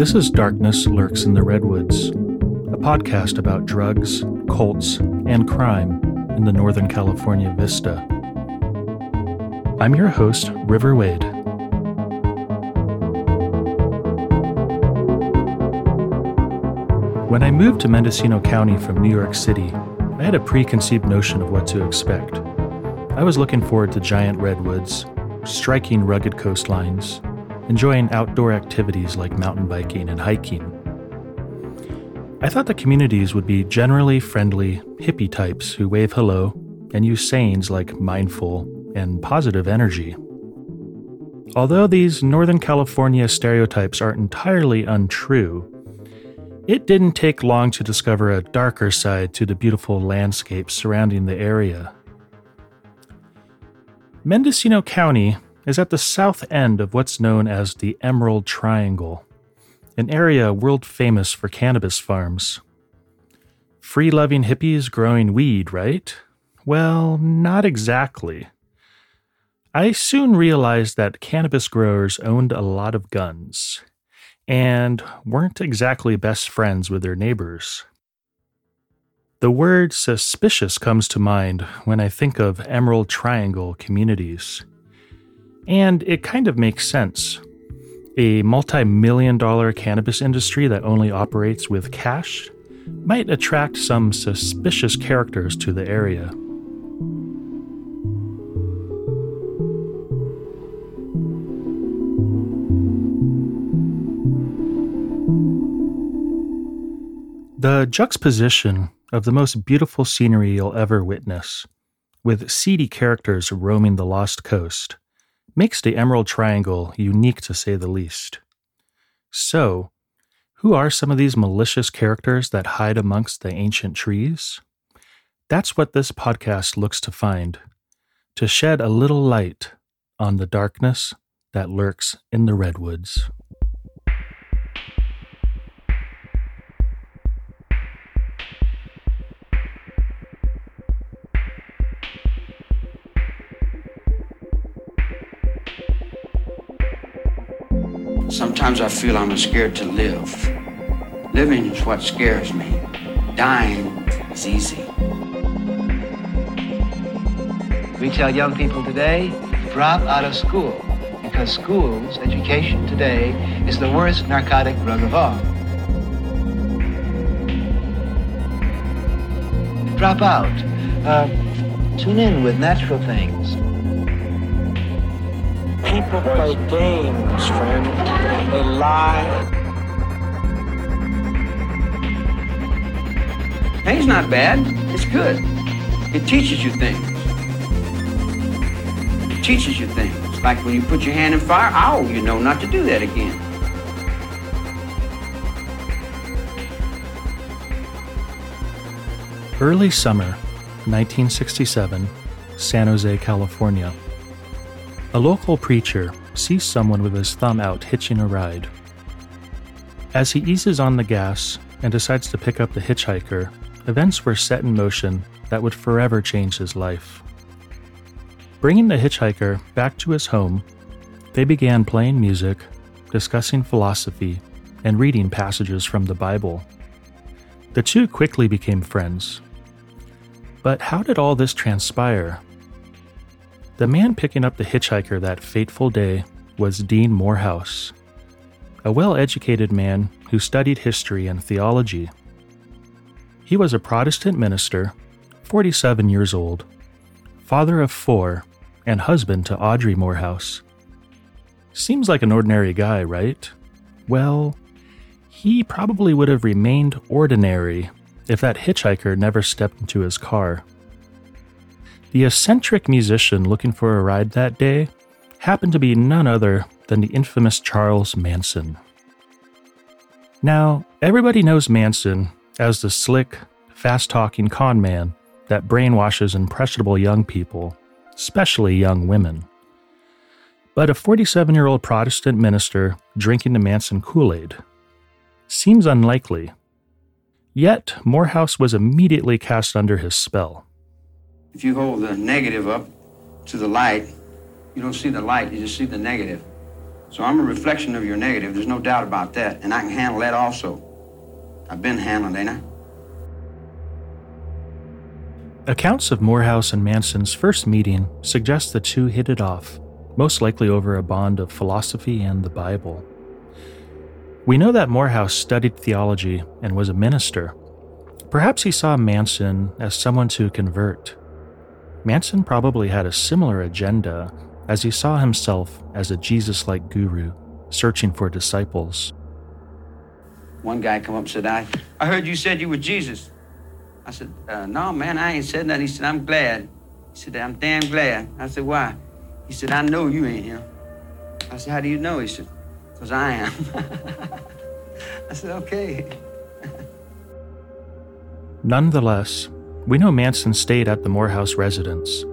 This is Darkness Lurks in the Redwoods, a podcast about drugs, cults, and crime in the Northern California vista. I'm your host, River Wade. When I moved to Mendocino County from New York City, I had a preconceived notion of what to expect. I was looking forward to giant redwoods, striking rugged coastlines, enjoying outdoor activities like mountain biking and hiking. I thought the communities would be generally friendly, hippie types who wave hello and use sayings like mindful and positive energy. Although these Northern California stereotypes are entirely untrue, it didn't take long to discover a darker side to the beautiful landscapes surrounding the area. Mendocino County is at the south end of what's known as the Emerald Triangle, an area world famous for cannabis farms. Free loving hippies growing weed, right? Well, not exactly. I soon realized that cannabis growers owned a lot of guns and weren't exactly best friends with their neighbors. The word suspicious comes to mind when I think of Emerald Triangle communities. And it kind of makes sense. A multi million dollar cannabis industry that only operates with cash might attract some suspicious characters to the area. The juxtaposition of the most beautiful scenery you'll ever witness, with seedy characters roaming the lost coast, makes the Emerald Triangle unique to say the least. So, who are some of these malicious characters that hide amongst the ancient trees? That's what this podcast looks to find, to shed a little light on the darkness that lurks in the redwoods. Sometimes I feel I'm scared to live. Living is what scares me. Dying is easy. We tell young people today drop out of school because school's education today is the worst narcotic drug of all. Drop out. Uh, tune in with natural things. People play games, friend. They lie. Pain's not bad. It's good. It teaches you things. It teaches you things. Like when you put your hand in fire, oh, you know not to do that again. Early summer, 1967, San Jose, California. A local preacher sees someone with his thumb out hitching a ride. As he eases on the gas and decides to pick up the hitchhiker, events were set in motion that would forever change his life. Bringing the hitchhiker back to his home, they began playing music, discussing philosophy, and reading passages from the Bible. The two quickly became friends. But how did all this transpire the man picking up the hitchhiker that fateful day was Dean Morehouse, a well educated man who studied history and theology. He was a Protestant minister, 47 years old, father of four, and husband to Audrey Morehouse. Seems like an ordinary guy, right? Well, he probably would have remained ordinary if that hitchhiker never stepped into his car. The eccentric musician looking for a ride that day happened to be none other than the infamous Charles Manson. Now, everybody knows Manson as the slick, fast talking con man that brainwashes impressionable young people, especially young women. But a 47 year old Protestant minister drinking the Manson Kool Aid seems unlikely. Yet, Morehouse was immediately cast under his spell. If you hold the negative up to the light, you don't see the light, you just see the negative. So I'm a reflection of your negative. There's no doubt about that. And I can handle that also. I've been handling, ain't I? Accounts of Morehouse and Manson's first meeting suggest the two hit it off, most likely over a bond of philosophy and the Bible. We know that Morehouse studied theology and was a minister. Perhaps he saw Manson as someone to convert. Manson probably had a similar agenda as he saw himself as a Jesus like guru searching for disciples. One guy come up and said, I, I heard you said you were Jesus. I said, uh, no, man, I ain't said nothing. He said, I'm glad. He said, I'm damn glad. I said, why? He said, I know you ain't him. I said, how do you know? He said, because I am. I said, okay. Nonetheless, we know Manson stayed at the Morehouse residence,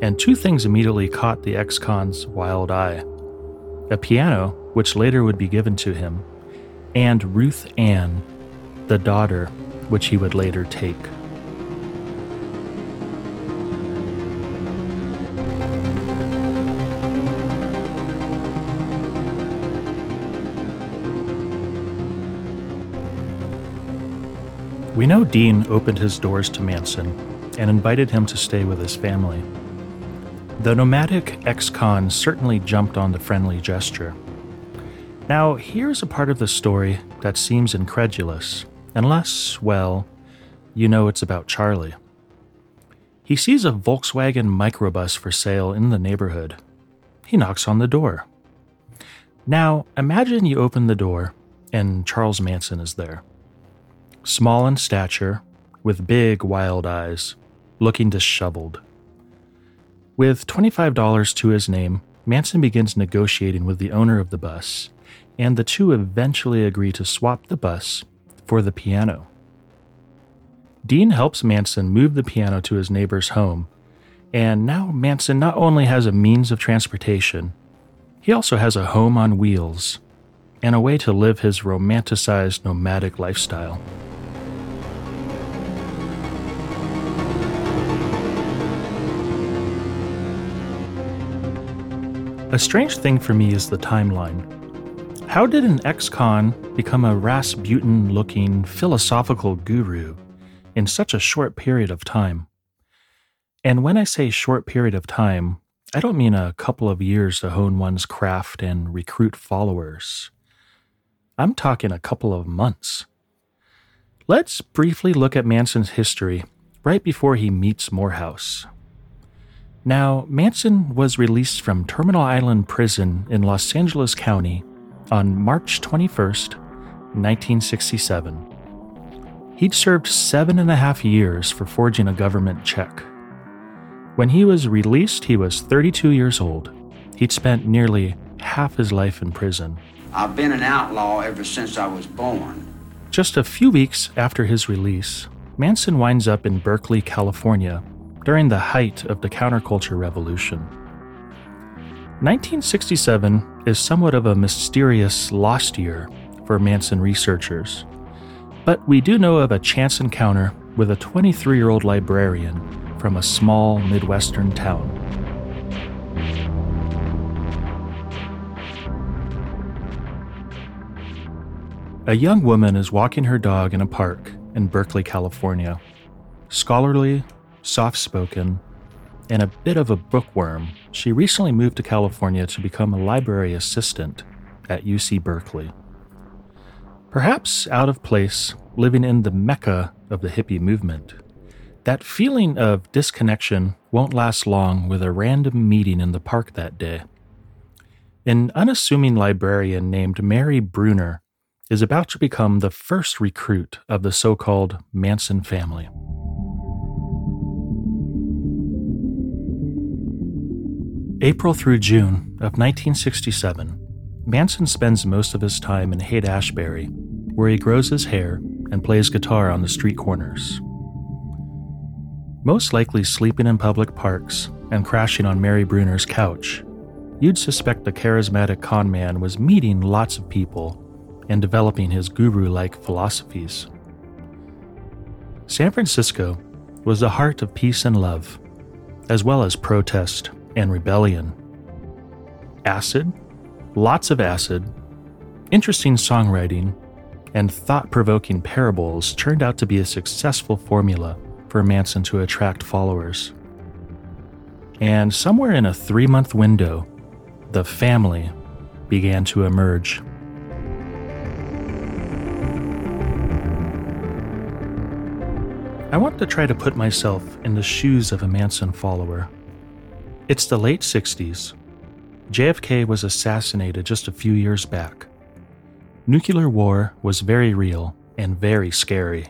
and two things immediately caught the ex con's wild eye a piano, which later would be given to him, and Ruth Ann, the daughter, which he would later take. We know Dean opened his doors to Manson and invited him to stay with his family. The nomadic ex con certainly jumped on the friendly gesture. Now, here's a part of the story that seems incredulous, unless, well, you know it's about Charlie. He sees a Volkswagen microbus for sale in the neighborhood. He knocks on the door. Now, imagine you open the door and Charles Manson is there. Small in stature, with big, wild eyes, looking disheveled. With $25 to his name, Manson begins negotiating with the owner of the bus, and the two eventually agree to swap the bus for the piano. Dean helps Manson move the piano to his neighbor's home, and now Manson not only has a means of transportation, he also has a home on wheels and a way to live his romanticized nomadic lifestyle. A strange thing for me is the timeline. How did an ex con become a Rasputin looking philosophical guru in such a short period of time? And when I say short period of time, I don't mean a couple of years to hone one's craft and recruit followers. I'm talking a couple of months. Let's briefly look at Manson's history right before he meets Morehouse. Now, Manson was released from Terminal Island Prison in Los Angeles County on March 21, 1967. He'd served seven and a half years for forging a government check. When he was released, he was 32 years old. He'd spent nearly half his life in prison. I've been an outlaw ever since I was born. Just a few weeks after his release, Manson winds up in Berkeley, California, during the height of the counterculture revolution. 1967 is somewhat of a mysterious lost year for Manson researchers, but we do know of a chance encounter with a 23 year old librarian from a small Midwestern town. A young woman is walking her dog in a park in Berkeley, California. Scholarly, soft spoken, and a bit of a bookworm, she recently moved to California to become a library assistant at UC Berkeley. Perhaps out of place, living in the mecca of the hippie movement, that feeling of disconnection won't last long with a random meeting in the park that day. An unassuming librarian named Mary Brunner is about to become the first recruit of the so called Manson family. April through June of 1967, Manson spends most of his time in Haight Ashbury, where he grows his hair and plays guitar on the street corners. Most likely sleeping in public parks and crashing on Mary Brunner's couch, you'd suspect the charismatic con man was meeting lots of people and developing his guru like philosophies. San Francisco was the heart of peace and love, as well as protest and rebellion. Acid, lots of acid, interesting songwriting, and thought provoking parables turned out to be a successful formula for Manson to attract followers. And somewhere in a three month window, the family began to emerge. I want to try to put myself in the shoes of a Manson follower. It's the late 60s. JFK was assassinated just a few years back. Nuclear war was very real and very scary.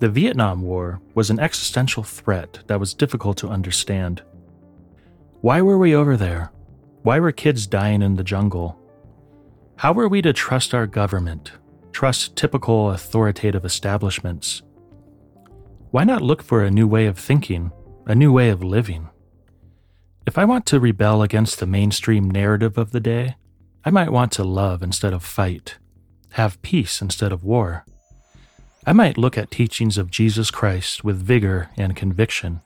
The Vietnam War was an existential threat that was difficult to understand. Why were we over there? Why were kids dying in the jungle? How were we to trust our government, trust typical authoritative establishments? Why not look for a new way of thinking, a new way of living? If I want to rebel against the mainstream narrative of the day, I might want to love instead of fight, have peace instead of war. I might look at teachings of Jesus Christ with vigor and conviction.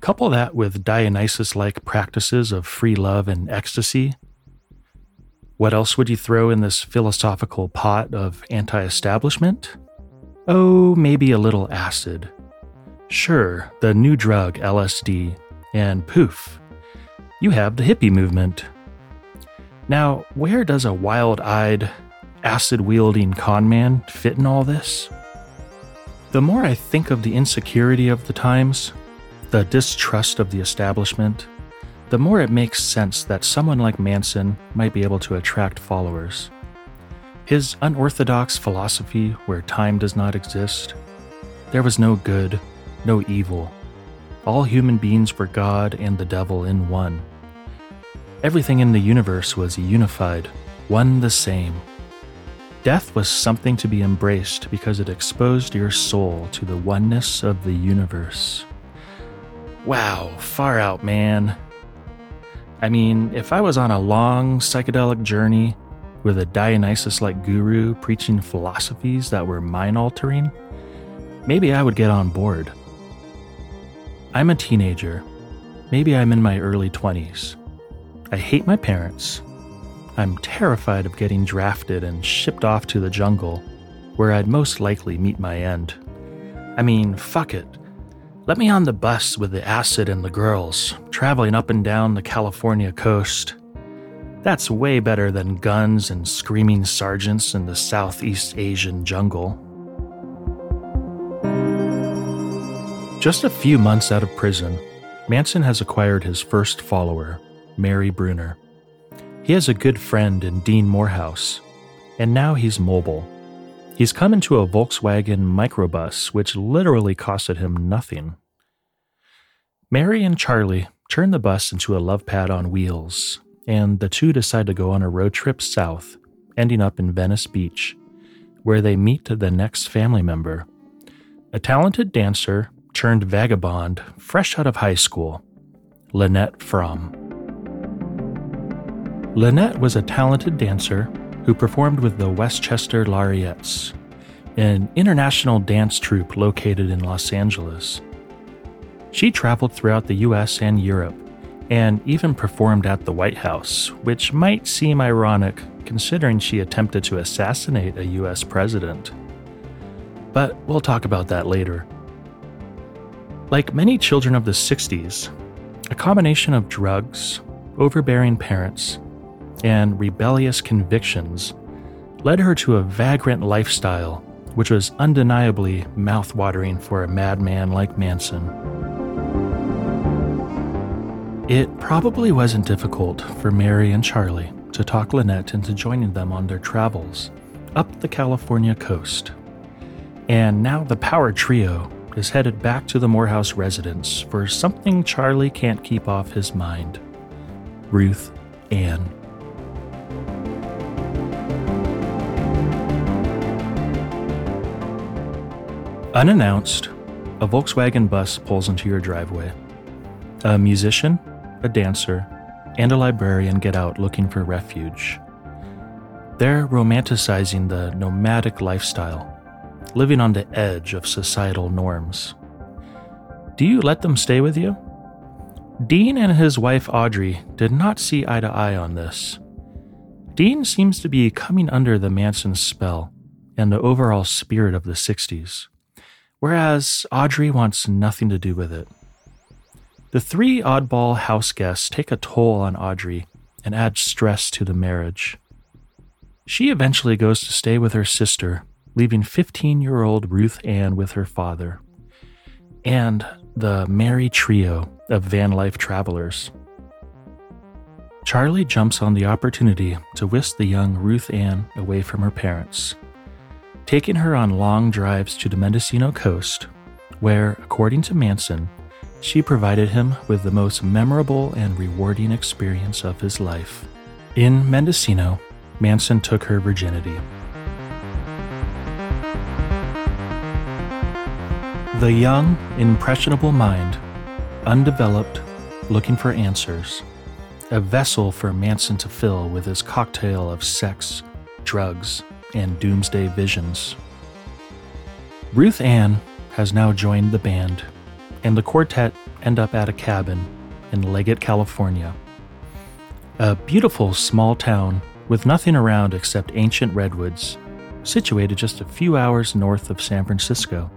Couple that with Dionysus like practices of free love and ecstasy. What else would you throw in this philosophical pot of anti establishment? Oh, maybe a little acid. Sure, the new drug LSD, and poof, you have the hippie movement. Now, where does a wild eyed, acid wielding conman fit in all this? The more I think of the insecurity of the times, the distrust of the establishment, the more it makes sense that someone like Manson might be able to attract followers. His unorthodox philosophy, where time does not exist, there was no good, no evil. All human beings were God and the devil in one. Everything in the universe was unified, one the same. Death was something to be embraced because it exposed your soul to the oneness of the universe. Wow, far out, man. I mean, if I was on a long psychedelic journey with a Dionysus like guru preaching philosophies that were mind altering, maybe I would get on board. I'm a teenager. Maybe I'm in my early 20s. I hate my parents. I'm terrified of getting drafted and shipped off to the jungle, where I'd most likely meet my end. I mean, fuck it. Let me on the bus with the acid and the girls, traveling up and down the California coast. That's way better than guns and screaming sergeants in the Southeast Asian jungle. Just a few months out of prison, Manson has acquired his first follower, Mary Brunner. He has a good friend in Dean Morehouse, and now he's mobile. He's come into a Volkswagen microbus, which literally costed him nothing. Mary and Charlie turn the bus into a love pad on wheels, and the two decide to go on a road trip south, ending up in Venice Beach, where they meet the next family member, a talented dancer turned vagabond fresh out of high school, Lynette Fromme. Lynette was a talented dancer who performed with the Westchester Lariats, an international dance troupe located in Los Angeles. She traveled throughout the US and Europe, and even performed at the White House, which might seem ironic considering she attempted to assassinate a US president. But we'll talk about that later. Like many children of the 60s, a combination of drugs, overbearing parents, and rebellious convictions led her to a vagrant lifestyle, which was undeniably mouthwatering for a madman like Manson. It probably wasn't difficult for Mary and Charlie to talk Lynette into joining them on their travels up the California coast. And now the power trio is headed back to the Morehouse residence for something Charlie can't keep off his mind Ruth Ann. Unannounced, a Volkswagen bus pulls into your driveway. A musician a dancer, and a librarian get out looking for refuge. They're romanticizing the nomadic lifestyle, living on the edge of societal norms. Do you let them stay with you? Dean and his wife Audrey did not see eye to eye on this. Dean seems to be coming under the Manson spell and the overall spirit of the 60s, whereas Audrey wants nothing to do with it. The three oddball house guests take a toll on Audrey and add stress to the marriage. She eventually goes to stay with her sister, leaving 15 year old Ruth Ann with her father. And the merry trio of van life travelers. Charlie jumps on the opportunity to whisk the young Ruth Ann away from her parents, taking her on long drives to the Mendocino coast, where, according to Manson, she provided him with the most memorable and rewarding experience of his life. In Mendocino, Manson took her virginity. The young, impressionable mind, undeveloped, looking for answers, a vessel for Manson to fill with his cocktail of sex, drugs, and doomsday visions. Ruth Ann has now joined the band and the quartet end up at a cabin in Leggett, California. A beautiful small town with nothing around except ancient redwoods, situated just a few hours north of San Francisco.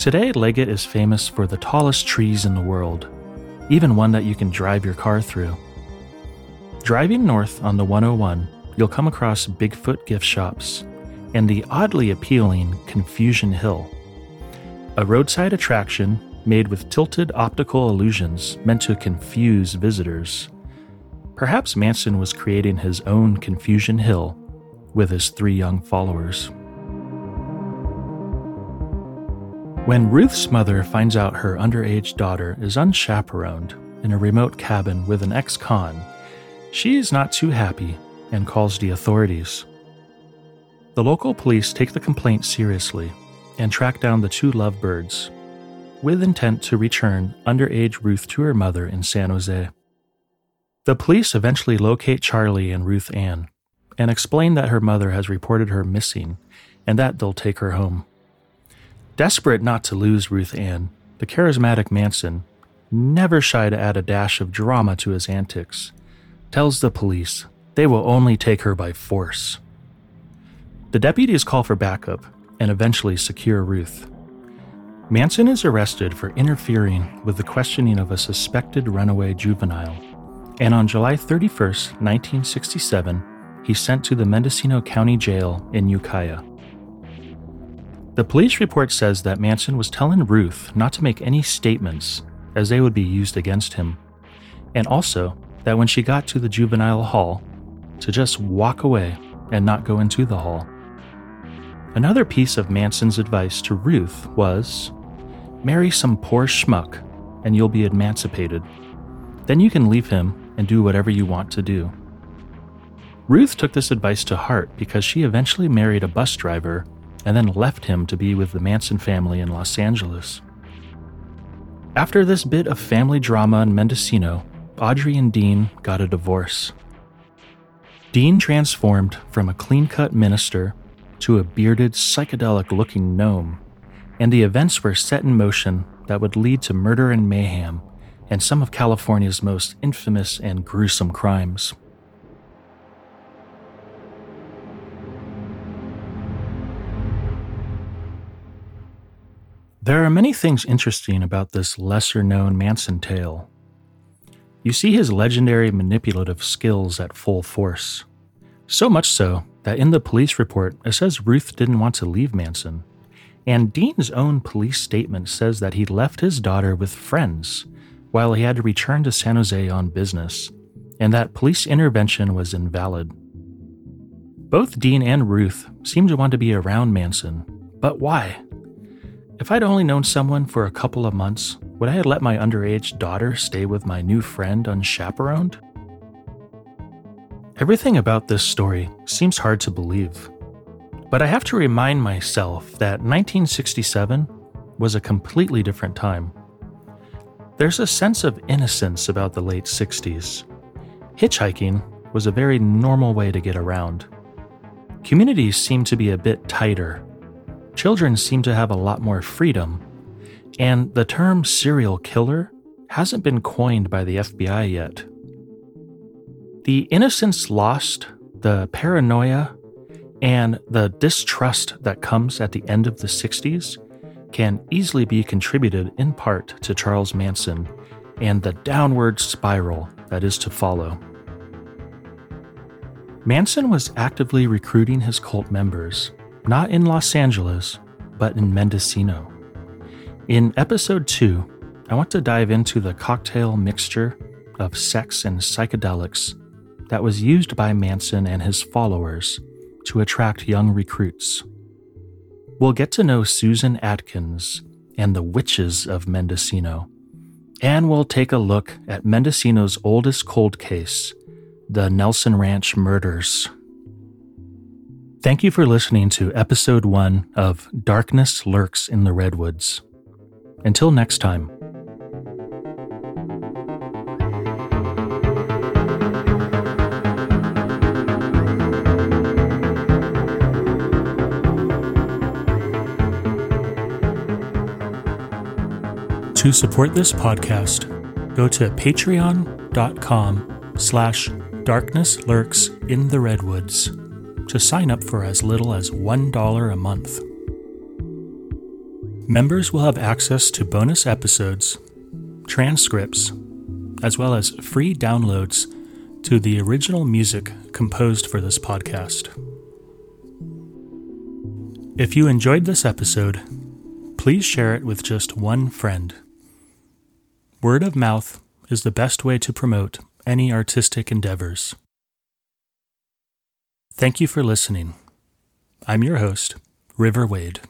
Today, Leggett is famous for the tallest trees in the world, even one that you can drive your car through. Driving north on the 101, you'll come across Bigfoot gift shops and the oddly appealing Confusion Hill a roadside attraction made with tilted optical illusions meant to confuse visitors. Perhaps Manson was creating his own Confusion Hill with his three young followers. When Ruth's mother finds out her underage daughter is unchaperoned in a remote cabin with an ex con, she is not too happy and calls the authorities. The local police take the complaint seriously and track down the two lovebirds, with intent to return underage Ruth to her mother in San Jose. The police eventually locate Charlie and Ruth Ann and explain that her mother has reported her missing and that they'll take her home. Desperate not to lose Ruth Ann, the charismatic Manson, never shy to add a dash of drama to his antics, tells the police they will only take her by force. The deputies call for backup and eventually secure Ruth. Manson is arrested for interfering with the questioning of a suspected runaway juvenile, and on July 31, 1967, he's sent to the Mendocino County Jail in Ukiah. The police report says that Manson was telling Ruth not to make any statements as they would be used against him, and also that when she got to the juvenile hall, to just walk away and not go into the hall. Another piece of Manson's advice to Ruth was marry some poor schmuck and you'll be emancipated. Then you can leave him and do whatever you want to do. Ruth took this advice to heart because she eventually married a bus driver and then left him to be with the Manson family in Los Angeles. After this bit of family drama in Mendocino, Audrey and Dean got a divorce. Dean transformed from a clean cut minister to a bearded, psychedelic looking gnome, and the events were set in motion that would lead to murder and mayhem and some of California's most infamous and gruesome crimes. There are many things interesting about this lesser known Manson tale. You see his legendary manipulative skills at full force. So much so that in the police report it says Ruth didn't want to leave Manson. And Dean's own police statement says that he left his daughter with friends while he had to return to San Jose on business, and that police intervention was invalid. Both Dean and Ruth seem to want to be around Manson, but why? If I'd only known someone for a couple of months, would I have let my underage daughter stay with my new friend unchaperoned? Everything about this story seems hard to believe. But I have to remind myself that 1967 was a completely different time. There's a sense of innocence about the late 60s. Hitchhiking was a very normal way to get around. Communities seemed to be a bit tighter. Children seem to have a lot more freedom. And the term serial killer hasn't been coined by the FBI yet. The innocence lost, the paranoia, and the distrust that comes at the end of the 60s can easily be contributed in part to Charles Manson and the downward spiral that is to follow. Manson was actively recruiting his cult members, not in Los Angeles, but in Mendocino. In episode 2, I want to dive into the cocktail mixture of sex and psychedelics that was used by Manson and his followers to attract young recruits. We'll get to know Susan Atkins and the witches of Mendocino, and we'll take a look at Mendocino's oldest cold case, the Nelson Ranch murders. Thank you for listening to episode one of Darkness Lurks in the Redwoods. Until next time. To support this podcast, go to patreon.com slash darkness lurks in the redwoods to sign up for as little as $1 a month. Members will have access to bonus episodes, transcripts, as well as free downloads to the original music composed for this podcast. If you enjoyed this episode, please share it with just one friend. Word of mouth is the best way to promote any artistic endeavors. Thank you for listening. I'm your host, River Wade.